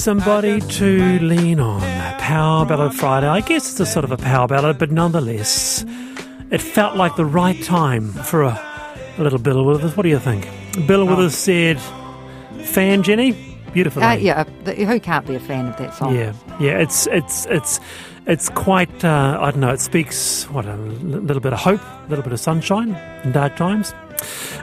We all need somebody to lean on. Power Ballad Friday. I guess it's a sort of a power ballad, but nonetheless, it felt like the right time for a, a little Bill Withers. What do you think? Bill Withers said, "Fan Jennie, beautiful." Uh, yeah, who can't be a fan of that song? Yeah, yeah, it's it's it's it's quite. Uh, I don't know. It speaks what a little bit of hope, a little bit of sunshine in dark times.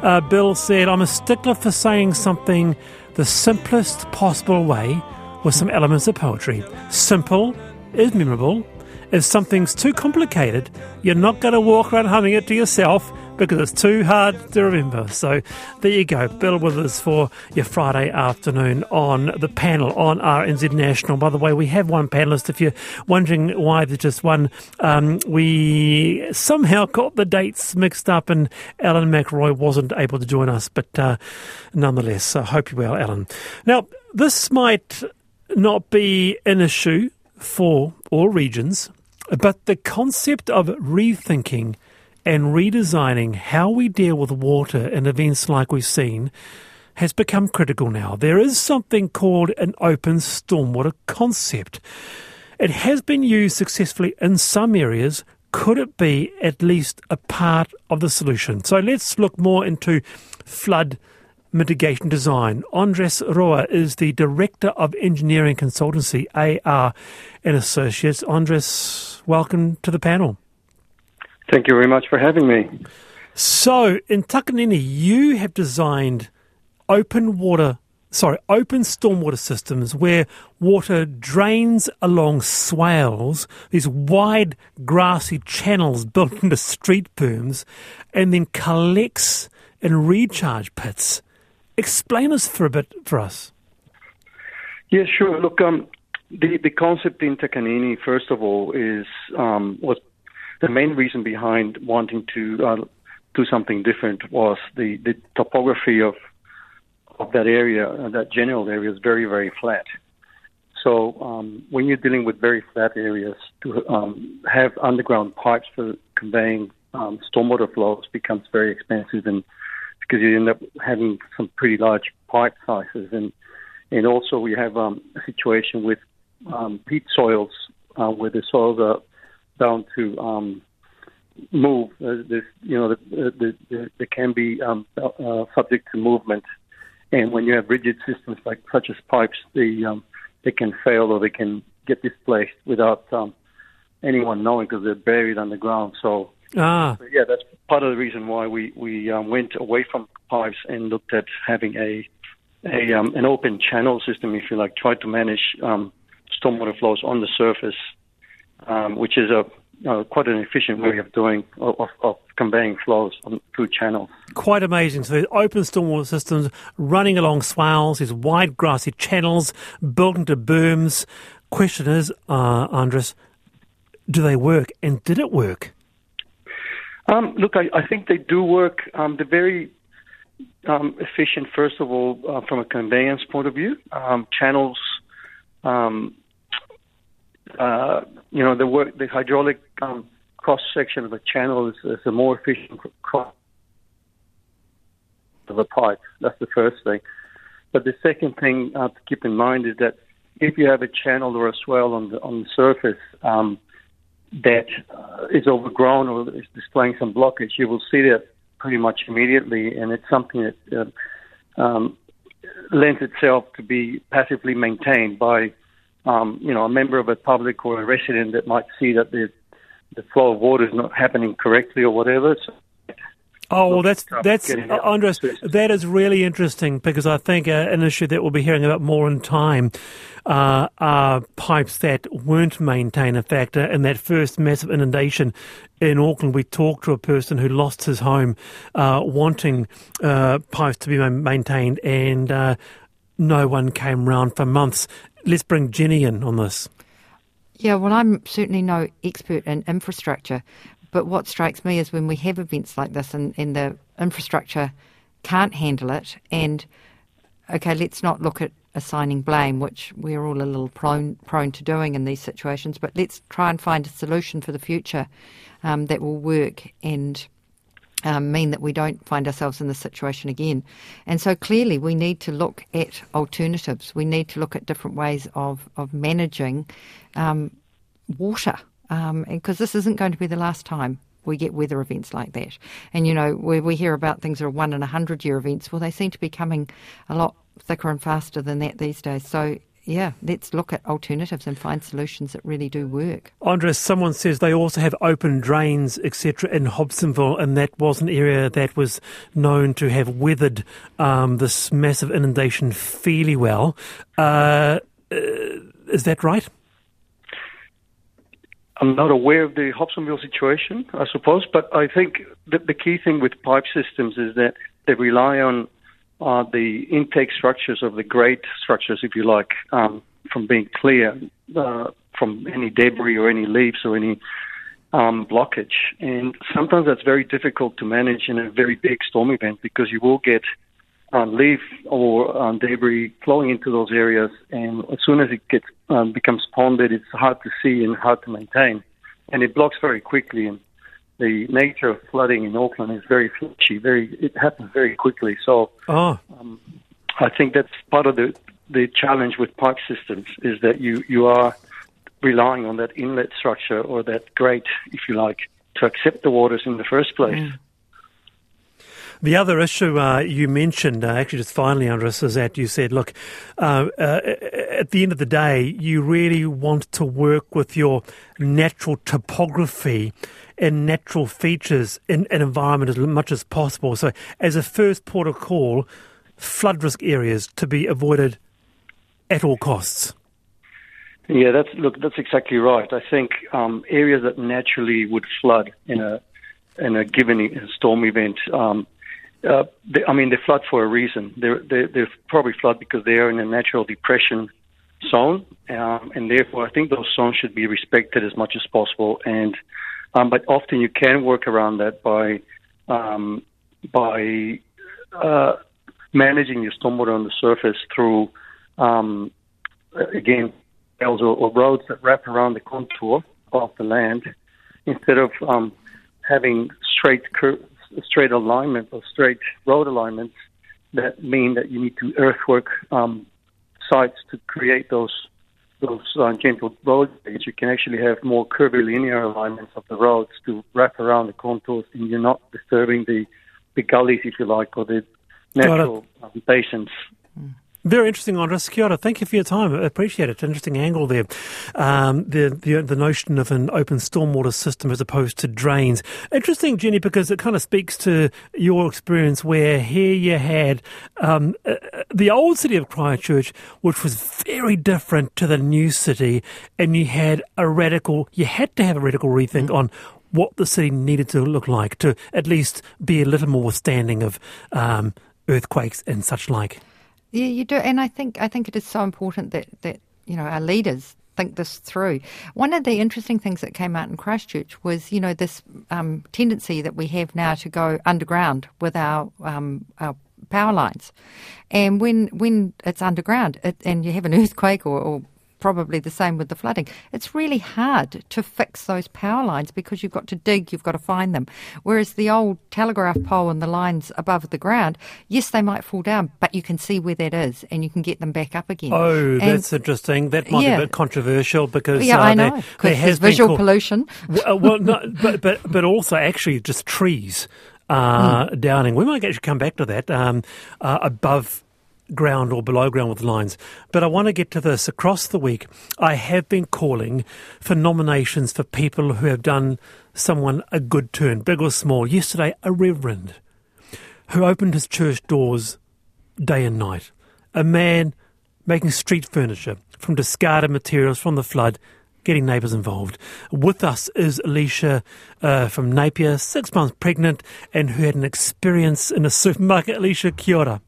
Uh, Bill said, "I'm a stickler for saying something the simplest possible way with some elements of poetry. Simple is memorable. If something's too complicated, you're not going to walk around humming it to yourself." Because it's too hard to remember. So there you go. Bill Withers for your Friday afternoon on the panel on RNZ National. By the way, we have one panelist. If you're wondering why there's just one, um, we somehow got the dates mixed up and Alan McRoy wasn't able to join us. But uh, nonetheless, I hope you're well, Alan. Now, this might not be an issue for all regions, but the concept of rethinking and redesigning how we deal with water in events like we've seen has become critical now. There is something called an open stormwater concept. It has been used successfully in some areas. Could it be at least a part of the solution? So let's look more into flood mitigation design. Andres Roa is the Director of Engineering Consultancy, AR and Associates. Andres, welcome to the panel. Thank you very much for having me. So, in Takanini, you have designed open water, sorry, open stormwater systems where water drains along swales, these wide grassy channels built into street berms, and then collects in recharge pits. Explain this for a bit for us. Yeah, sure. Look, um, the the concept in Takanini, first of all, is um, was the main reason behind wanting to uh, do something different was the, the topography of of that area, uh, that general area is very very flat. So um, when you're dealing with very flat areas, to um, have underground pipes for conveying um, stormwater flows becomes very expensive, and because you end up having some pretty large pipe sizes, and and also we have um, a situation with um, peat soils uh, where the soils are bound to um, move. Uh, this, you know, the, the, the, they can be um, uh, subject to movement, and when you have rigid systems like such as pipes, they um, they can fail or they can get displaced without um, anyone knowing because they're buried underground. So Ah, yeah, that's part of the reason why we we um, went away from pipes and looked at having a a um, an open channel system, if you like, tried to manage um, stormwater flows on the surface, um, which is a uh, quite an efficient way of doing of, of, conveying flows on, through channels. quite amazing. So, there's open stormwater systems running along swales, these wide grassy channels built into berms. Question is, uh, Andres, do they work? And did it work? Um, look, I, I think they do work. Um, they're very um, efficient, first of all, uh, from a conveyance point of view. Um, channels, um, uh, you know, the work, the hydraulic um, cross section of a channel is, is a more efficient cross of a pipe. That's the first thing. But the second thing uh, to keep in mind is that if you have a channel or a swale on the on the surface, um, that uh, overgrown or is displaying some blockage, you will see that pretty much immediately, and it's something that uh, um, lends itself to be passively maintained by, um, you know, a member of a public or a resident that might see that the the flow of water is not happening correctly or whatever. So Oh, well, that's that's getting uh, Andres. That is really interesting because I think uh, an issue that we'll be hearing about more in time uh, are pipes that weren't maintained. In fact, uh, in that first massive inundation in Auckland, we talked to a person who lost his home, uh, wanting uh, pipes to be maintained, and uh, no one came round for months. Let's bring Jennie in on this. Yeah, well, I'm certainly no expert in infrastructure, but what strikes me is when we have events like this and, and the infrastructure can't handle it, and okay, let's not look at assigning blame, which we're all a little prone, prone to doing in these situations, but let's try and find a solution for the future um, that will work and um, mean that we don't find ourselves in this situation again. And so clearly, we need to look at alternatives. We need to look at different ways of of managing um, water, because um, this isn't going to be the last time we get weather events like that. And you know, we, we hear about things that are one in a hundred year events. Well, they seem to be coming a lot thicker and faster than that these days. So yeah, let's look at alternatives and find solutions that really do work. Andres, someone says they also have open drains, etc., in Hobsonville, and that was an area that was known to have weathered um, this massive inundation fairly well. Uh, uh, is that right? I'm not aware of the Hobsonville situation, I suppose, but I think that the key thing with pipe systems is that they rely on uh, the intake structures of the grate structures, if you like, um, from being clear uh, from any debris or any leaves or any um, blockage. And sometimes that's very difficult to manage in a very big storm event because you will get um, leaf or um, debris flowing into those areas, and as soon as it gets um, becomes ponded, it's hard to see and hard to maintain, and it blocks very quickly. And the nature of flooding in Auckland is very flashy. Very, it happens very quickly. So, oh. um, I think that's part of the the challenge with pipe systems is that you you are relying on that inlet structure or that grate, if you like, to accept the waters in the first place. Mm. The other issue uh, you mentioned, uh, actually, just finally, Andres, is that you said, look, uh, uh, at the end of the day, you really want to work with your natural topography and natural features in an environment as much as possible. So, as a first port of call, flood risk areas to be avoided at all costs. Yeah, that's look. That's exactly right. I think um, areas that naturally would flood in a in a given storm event um, uh, they, I mean, they flood for a reason. They're, they probably flood because they are in a natural depression zone, um, and therefore I think those zones should be respected as much as possible. And um, but often you can work around that by um, by uh, managing your stormwater on the surface through um, again swales or, or, roads that wrap around the contour of the land instead of um, having straight cur- straight alignment or straight road alignments that mean that you need to earthwork um, sites to create those those uh, gentle road You can actually have more curvilinear alignments of the roads to wrap around the contours, and you're not disturbing the the gullies, if you like, or the natural um, basins. Mm. Very interesting, Andres. Kia ora. Thank you for your time. I appreciate it. Interesting angle there. Um, the, the, the notion of an open stormwater system as opposed to drains. Interesting, Jennie, because it kind of speaks to your experience where here you had um, uh, the old city of Christchurch, which was very different to the new city, and you had a radical. You had to have a radical rethink on what the city needed to look like to at least be a little more withstanding of um, earthquakes and such like. Yeah, you do, and I think I think it is so important that that you know our leaders think this through. One of the interesting things that came out in Christchurch was, you know, this um, tendency that we have now to go underground with our um, our power lines, and when when it's underground it, and you have an earthquake or, or probably the same with the flooding. It's really hard to fix those power lines because you've got to dig, you've got to find them. Whereas the old telegraph pole and the lines above the ground, yes, they might fall down, but you can see where that is and you can get them back up again. Oh, and that's interesting. That might yeah. be a bit controversial because yeah, uh, I know there, there has visual called, pollution. well, well no, but but but also actually just trees. Uh, mm. Downing. We might actually come back to that um, uh, above ground or below ground with lines. But I want to get to this. Across the week, I have been calling for nominations for people who have done someone a good turn, big or small. Yesterday, a reverend who opened his church doors day and night. A man making street furniture from discarded materials from the flood, getting neighbours involved. With us is Alicia uh, from Napier, six months pregnant, and who had an experience in a supermarket. Alicia, kia ora.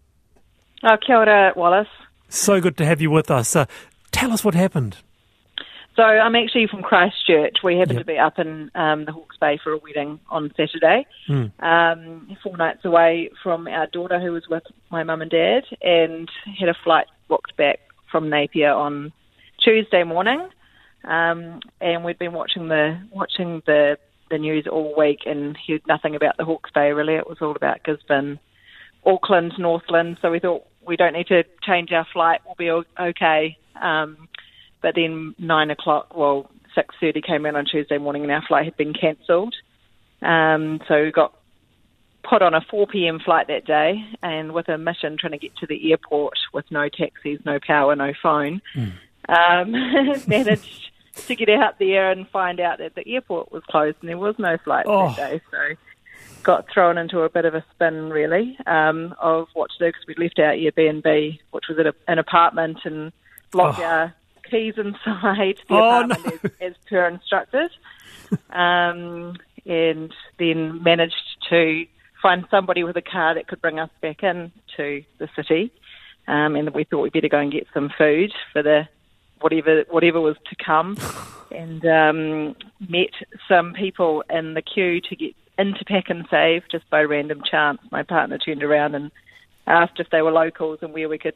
Oh, kia ora, Wallace. So good to have you with us. Uh, tell us what happened. So I'm actually from Christchurch. We happened yep. to be up in um, the Hawke's Bay for a wedding on Saturday, mm. um, four nights away from our daughter who was with my mum and dad, and had a flight booked back from Napier on Tuesday morning. Um, and we'd been watching the watching the the news all week and heard nothing about the Hawke's Bay. Really, it was all about Gisborne, Auckland, Northland. So we thought we don't need to change our flight. We'll be okay. Um, but then nine o'clock, well, six thirty came in on Tuesday morning, and our flight had been cancelled. Um, so we got put on a 4 p.m. flight that day, and with a mission trying to get to the airport with no taxis, no power, no phone, mm. um, managed to get out there and find out that the airport was closed and there was no flight oh. that day. So got thrown into a bit of a spin, really, um, of what to do because we'd left our Airbnb, which was a, an apartment, and locked oh. our keys inside the oh, apartment no. as, as, per instructed, um, and then managed to find somebody with a car that could bring us back in to the city. Um, and we thought we'd better go and get some food for the whatever whatever was to come, and um, met some people in the queue to get into Pak'nSave just by random chance. My partner turned around and asked if they were locals and where we could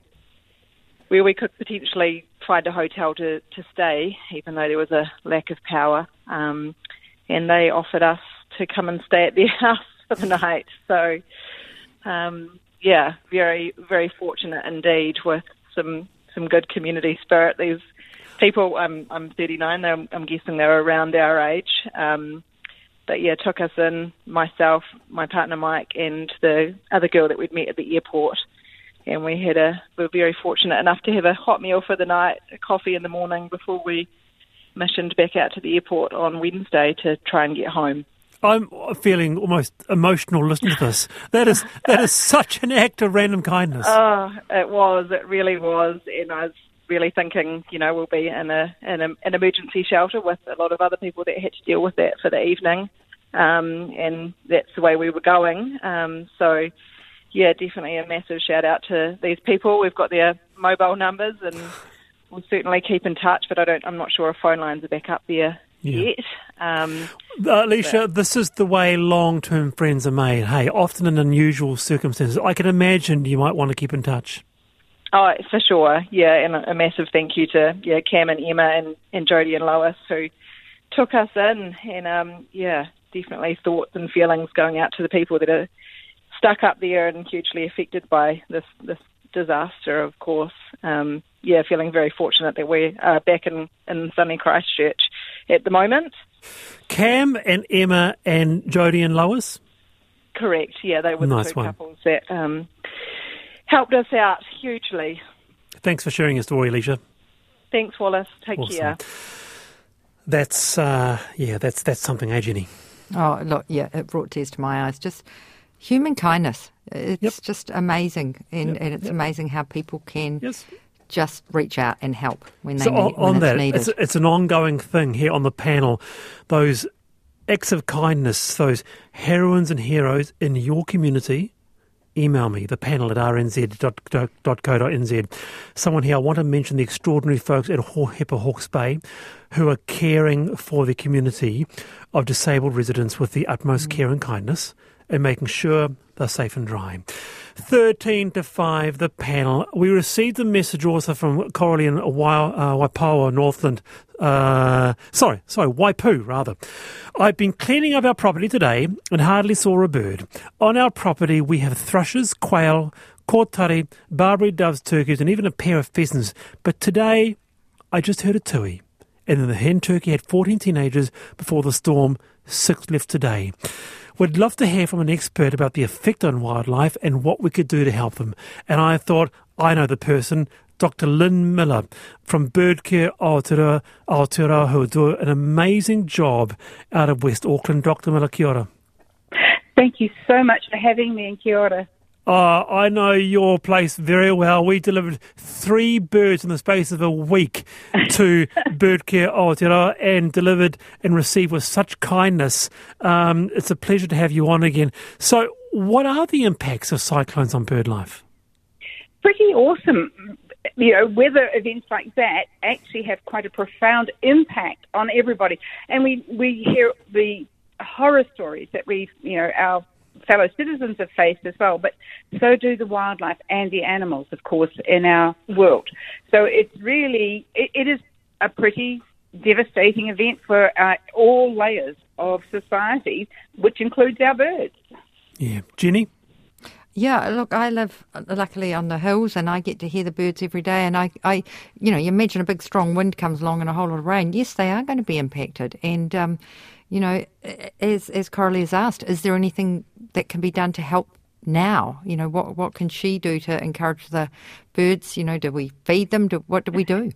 where we could potentially find a hotel to, to stay, even though there was a lack of power. Um, and they offered us to come and stay at their house for the night. So, um, yeah, very very fortunate indeed with some some good community spirit. These people, I'm I'm 39. I'm, I'm guessing they're around our age. Um, but yeah, took us in myself, my partner Mike, and the other girl that we'd met at the airport. And we had a we were very fortunate enough to have a hot meal for the night, a coffee in the morning before we missioned back out to the airport on Wednesday to try and get home. I'm feeling almost emotional listening to this. That is that is such an act of random kindness. Oh, it was. It really was. And I was really thinking, you know, we'll be in a in a, an emergency shelter with a lot of other people that had to deal with that for the evening, um, and that's the way we were going. Um, so, yeah, definitely a massive shout out to these people. We've got their mobile numbers, and we'll certainly keep in touch. But I don't, I'm not sure if phone lines are back up there yeah. yet. Um, uh, Alicia, but, this is the way long term friends are made. Hey, often in unusual circumstances. I can imagine you might want to keep in touch. Oh, for sure. Yeah, and a, massive thank you to yeah Cam and Emma and, and Jody and Lois who took us in. And um, yeah, definitely thoughts and feelings going out to the people that are stuck up there and hugely affected by this this disaster. Of course, um, yeah, feeling very fortunate that we are back in in sunny Christchurch at the moment. Cam and Emma and Jody and Lois. Correct. Yeah, they were nice the two one. couples that um, helped us out hugely. Thanks for sharing your story, Alicia. Thanks, Wallace. Take awesome. care. That's uh, yeah, that's that's something, eh, Jennie? Oh, look, yeah, it brought tears to my eyes. Just human kindness. It's yep. just amazing, and, yep. and it's yep. amazing how people can yes. just reach out and help when they so need, on, on that, needed. It's, it's an ongoing thing here on the panel. Those acts of kindness, those heroines and heroes in your community email me, the panel at rnz.co.nz. Someone here, I want to mention the extraordinary folks at Hohepa Hawke's Bay who are caring for the community of disabled residents with the utmost mm. care and kindness and making sure they're safe and dry. 13 to 5, the panel. We received a message also from Coralie in uh, Waipawa, Northland. Uh, sorry, sorry, Waipu, rather. I've been cleaning up our property today and hardly saw a bird. On our property, we have thrushes, quail, kōtare, Barbary doves, turkeys, and even a pair of pheasants. But today, I just heard a tui. And then the hen turkey had 14 teenagers before the storm, six left today. We'd love to hear from an expert about the effect on wildlife and what we could do to help them. And I thought, I know the person, Dr. Lynn Miller from Birdcare Aotearoa, Aotearoa who do an amazing job out of West Auckland. Dr. Miller, kia ora. Thank you so much for having me and kia ora. Uh, I know your place very well. We delivered three birds in the space of a week to Birdcare Aotearoa and delivered and received with such kindness. Um, it's a pleasure to have you on again. So, what are the impacts of cyclones on bird life? Pretty awesome. You know, weather events like that actually have quite a profound impact on everybody. And we, we hear the horror stories that we, you know, our fellow citizens have faced as well, but so do the wildlife and the animals, of course, in our world. So it's really, it, it is a pretty devastating event for uh, all layers of society, which includes our birds. Yeah. Jennie? Yeah, look, I live uh, luckily on the hills and I get to hear the birds every day. And I, I, you know, you imagine a big strong wind comes along and a whole lot of rain. Yes, they are going to be impacted. And, um, you know, as, as Coralie has asked, is there anything that can be done to help now? You know, what, what can she do to encourage the birds? You know, do we feed them? Do, what do we do?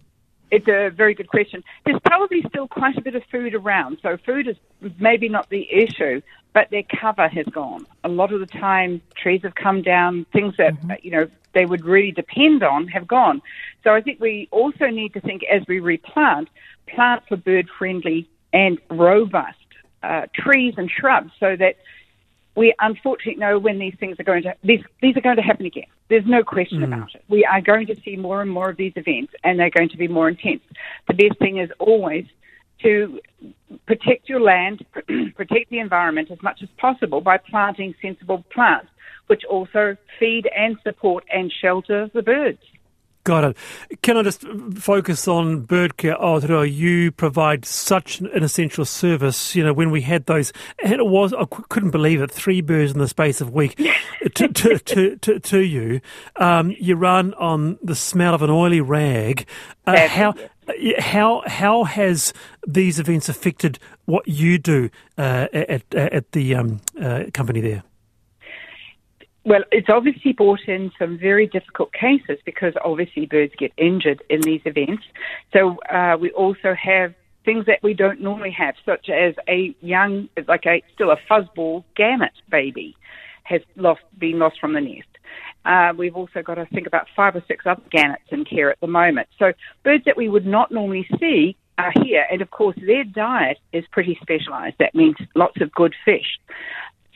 It's a very good question. There's probably still quite a bit of food around, so food is maybe not the issue, but their cover has gone. A lot of the time, trees have come down, things that, mm-hmm. you know, they would really depend on have gone. So I think we also need to think as we replant, plant for bird friendly and robust uh, trees and shrubs so that we unfortunately know when these things are going to these these are going to happen again. There's no question mm. about it. We are going to see more and more of these events, and they're going to be more intense. The best thing is always to protect your land, protect the environment as much as possible by planting sensible plants, which also feed and support and shelter the birds. Got it. Can I just focus on bird care? Aotearoa, you provide such an essential service. You know, when we had those, and it was, I couldn't believe it, three birds in the space of a week to, to, to, to, to, you. Um, you run on the smell of an oily rag. Uh, how, how, how has these events affected what you do uh, at, at the um, uh, company there? Well, it's obviously brought in some very difficult cases because obviously birds get injured in these events. So uh, we also have things that we don't normally have, such as a young, like a still a fuzzball gannet baby has lost been lost from the nest. Uh, we've also got to think about five or six other gannets in care at the moment. So birds that we would not normally see are here, and of course their diet is pretty specialised. That means lots of good fish.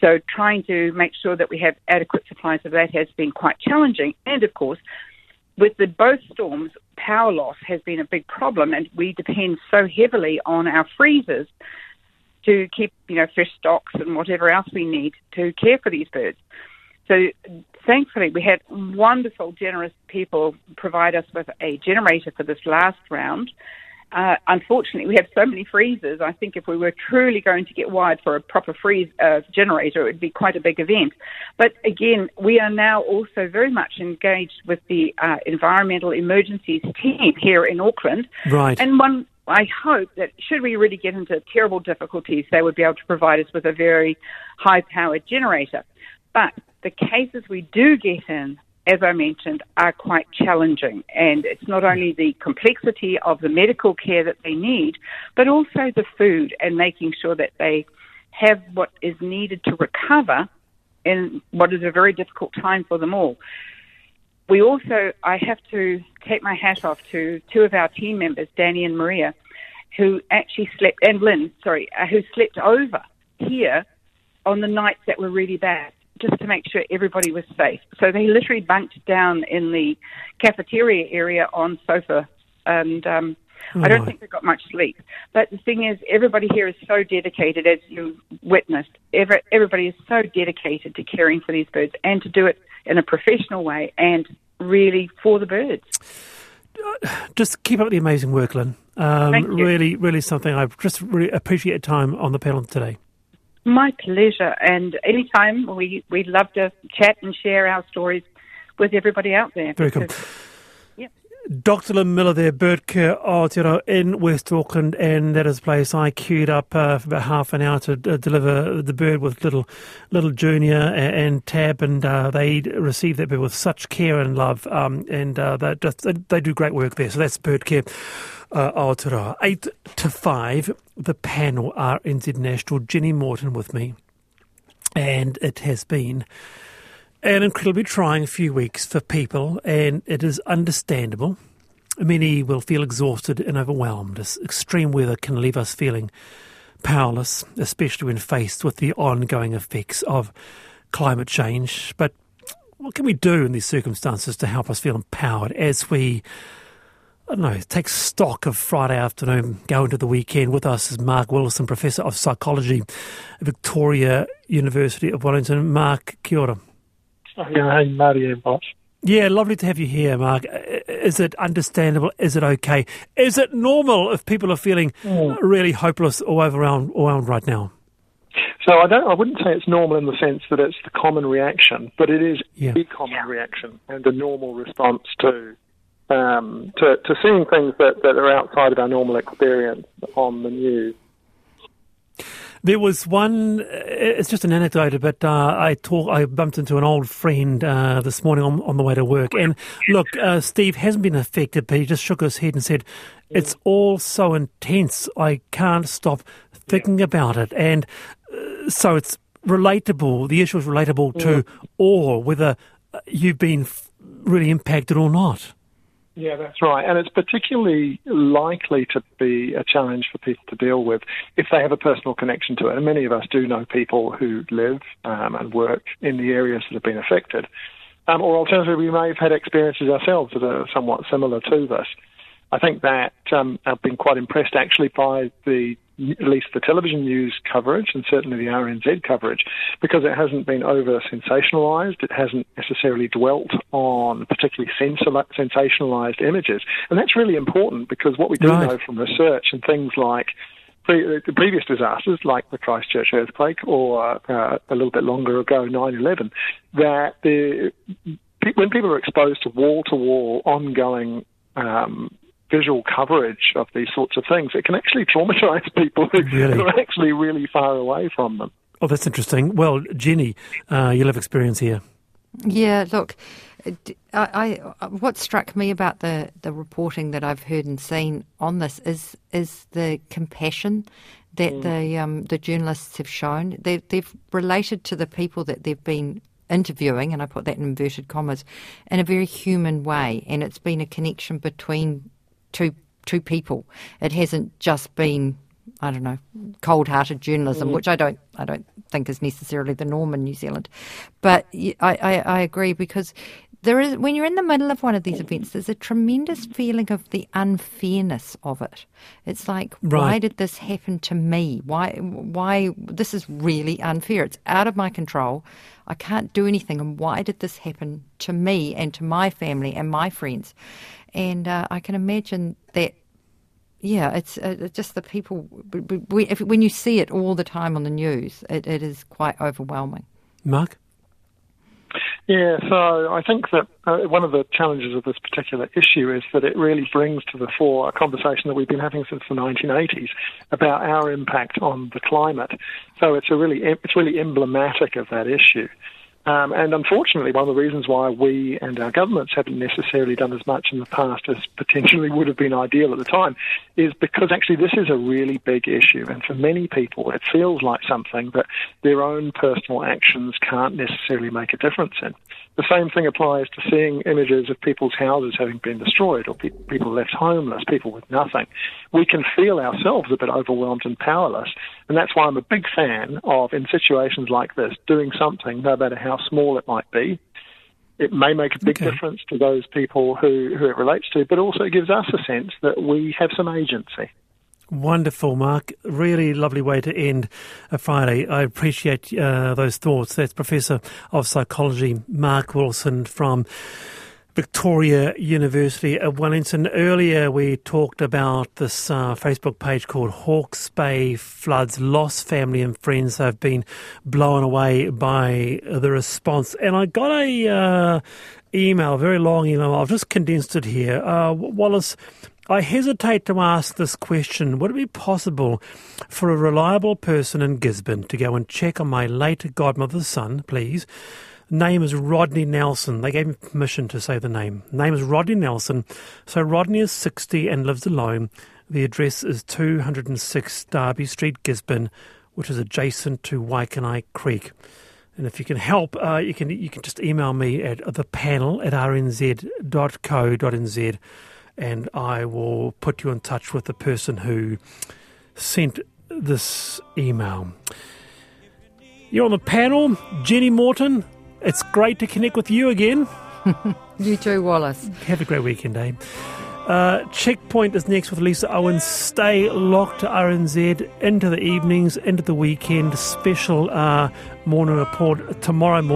So trying to make sure that we have adequate supplies of that has been quite challenging. And of course, with the both storms, power loss has been a big problem, and we depend so heavily on our freezers to keep, you know, fish stocks and whatever else we need to care for these birds. So thankfully, we had wonderful, generous people provide us with a generator for this last round. Uh, unfortunately, we have so many freezers. I think if we were truly going to get wired for a proper freeze uh, generator, it would be quite a big event. But again, we are now also very much engaged with the uh, environmental emergencies team here in Auckland. Right. And one, I hope that should we really get into terrible difficulties, they would be able to provide us with a very high-powered generator. But the cases we do get in as I mentioned, are quite challenging. And it's not only the complexity of the medical care that they need, but also the food and making sure that they have what is needed to recover in what is a very difficult time for them all. We also, I have to take my hat off to two of our team members, Danny and Maria, who actually slept, and Lynn, sorry, uh, who slept over here on the nights that were really bad just to make sure everybody was safe. So they literally bunked down in the cafeteria area on sofa, and um, oh, I don't think they got much sleep. But the thing is, everybody here is so dedicated, as you witnessed. Every, everybody is so dedicated to caring for these birds and to do it in a professional way and really for the birds. Just keep up the amazing work, Lynn. Um, really, really something. I just really appreciate your time on the panel today. My pleasure. And anytime we we love to chat and share our stories with everybody out there. Very cool. Dr. Lynn Miller there, bird care Aotearoa in West Auckland, and that is a place I queued up uh, for about half an hour to uh, deliver the bird with little little Junior and, and Tab, and uh, they receive that bird with such care and love, um, and uh, they, just, they do great work there. So that's bird care uh, Aotearoa. 8 to 5, the panel RNZ National. Jennie Moreton with me. And it has been an incredibly trying few weeks for people, and it is understandable. Many will feel exhausted and overwhelmed as extreme weather can leave us feeling powerless, especially when faced with the ongoing effects of climate change. But what can we do in these circumstances to help us feel empowered as we I don't know, take stock of Friday afternoon, go into the weekend. With us is Marc Wilson, Professor of Psychology at Victoria University of Wellington. Marc, kia ora. Yeah, hey, Marty and Boss. Yeah, lovely to have you here, Marc. Is it understandable? Is it okay? Is it normal if people are feeling mm. really hopeless or overwhelmed, overwhelmed right now? So I don't, I wouldn't say it's normal in the sense that it's the common reaction, but it is Yeah. a common reaction and a normal response to um, to, to seeing things that, that are outside of our normal experience on the news. There was one. uh, It's just an anecdote, but uh, I talk. I bumped into an old friend uh, this morning on, on the way to work, and look, uh, Steve hasn't been affected, but he just shook his head and said, "It's all so intense. I can't stop thinking about it." And uh, so it's relatable. The issue is relatable to all, whether uh, you've been really impacted or not. Yeah, that's right. And it's particularly likely to be a challenge for people to deal with if they have a personal connection to it. And many of us do know people who live um, and work in the areas that have been affected. Um, or alternatively, we may have had experiences ourselves that are somewhat similar to this. I think that um, I've been quite impressed actually by the at least the television news coverage and certainly the RNZ coverage because it hasn't been over sensationalized. It hasn't necessarily dwelt on particularly sensationalized images. And that's really important because what we do Right. know from research and things like pre- the previous disasters like the Christchurch earthquake or uh, a little bit longer ago 9-11 that the, when people are exposed to wall-to-wall ongoing um, visual coverage of these sorts of things, it can actually traumatize people who Really? who are actually really far away from them. Oh, that's interesting. Well, Jennie, uh, you'll have experience here. Yeah, look, uh, d- I, I- what struck me about the, the reporting that I've heard and seen on this is is the compassion that the um, the journalists have shown. They, they've related to the people that they've been interviewing, and I put that in inverted commas, in a very human way, and it's been a connection between two two people. It hasn't just been I don't know, cold-hearted journalism, mm. which I don't, I don't think is necessarily the norm in New Zealand. But I, I agree because there is, when you're in the middle of one of these mm. events, there's a tremendous feeling of the unfairness of it. It's like, why did this happen to me? Why, why? This is really unfair. It's out of my control. I can't do anything. And why did this happen to me and to my family and my friends? And uh, I can imagine that yeah, it's uh, just the people. w- w- we- If, when you see it all the time on the news, it, it is quite overwhelming. Marc? Yeah, so I think that uh, one of the challenges of this particular issue is that it really brings to the fore a conversation that we've been having since the 1980s about our impact on the climate. So it's a really it's really emblematic of that issue. Um, and unfortunately, one of the reasons why we and our governments haven't necessarily done as much in the past as potentially would have been ideal at the time is because actually this is a really big issue. And for many people, it feels like something that their own personal actions can't necessarily make a difference in. The same thing applies to seeing images of people's houses having been destroyed or pe- people left homeless, people with nothing. We can feel ourselves a bit overwhelmed and powerless. And that's why I'm a big fan of, in situations like this, doing something, no matter how small it might be. It may make a big Okay. difference to those people who, who it relates to, but also it gives us a sense that we have some agency. Wonderful, Marc. Really lovely way to end a Friday. I appreciate uh, those thoughts. That's Professor of Psychology Marc Wilson from Victoria University of Wellington. Earlier, we talked about this uh, Facebook page called Hawke's Bay Floods. Lost family and friends have been blown away by the response. And I got a uh, email, very long email. I've just condensed it here. Uh, Wallace, I hesitate to ask this question. Would it be possible for a reliable person in Gisborne to go and check on my late godmother's son, please? Name is Rodney Nelson. They gave me permission to say the name. Name is Rodney Nelson. So Rodney is 60 and lives alone. The address is 206 Derby Street, Gisborne, which is adjacent to Waikanae Creek. And if you can help, uh, you can you can just email me at the panel at rnz.co.nz and I will put you in touch with the person who sent this email. You're on the panel, Jennie Moreton. It's great to connect with you again. You too, Wallace. Have a great weekend, eh? Uh, Checkpoint is next with Lisa Owens. Stay locked to RNZ into the evenings, into the weekend. Special uh, morning report tomorrow morning.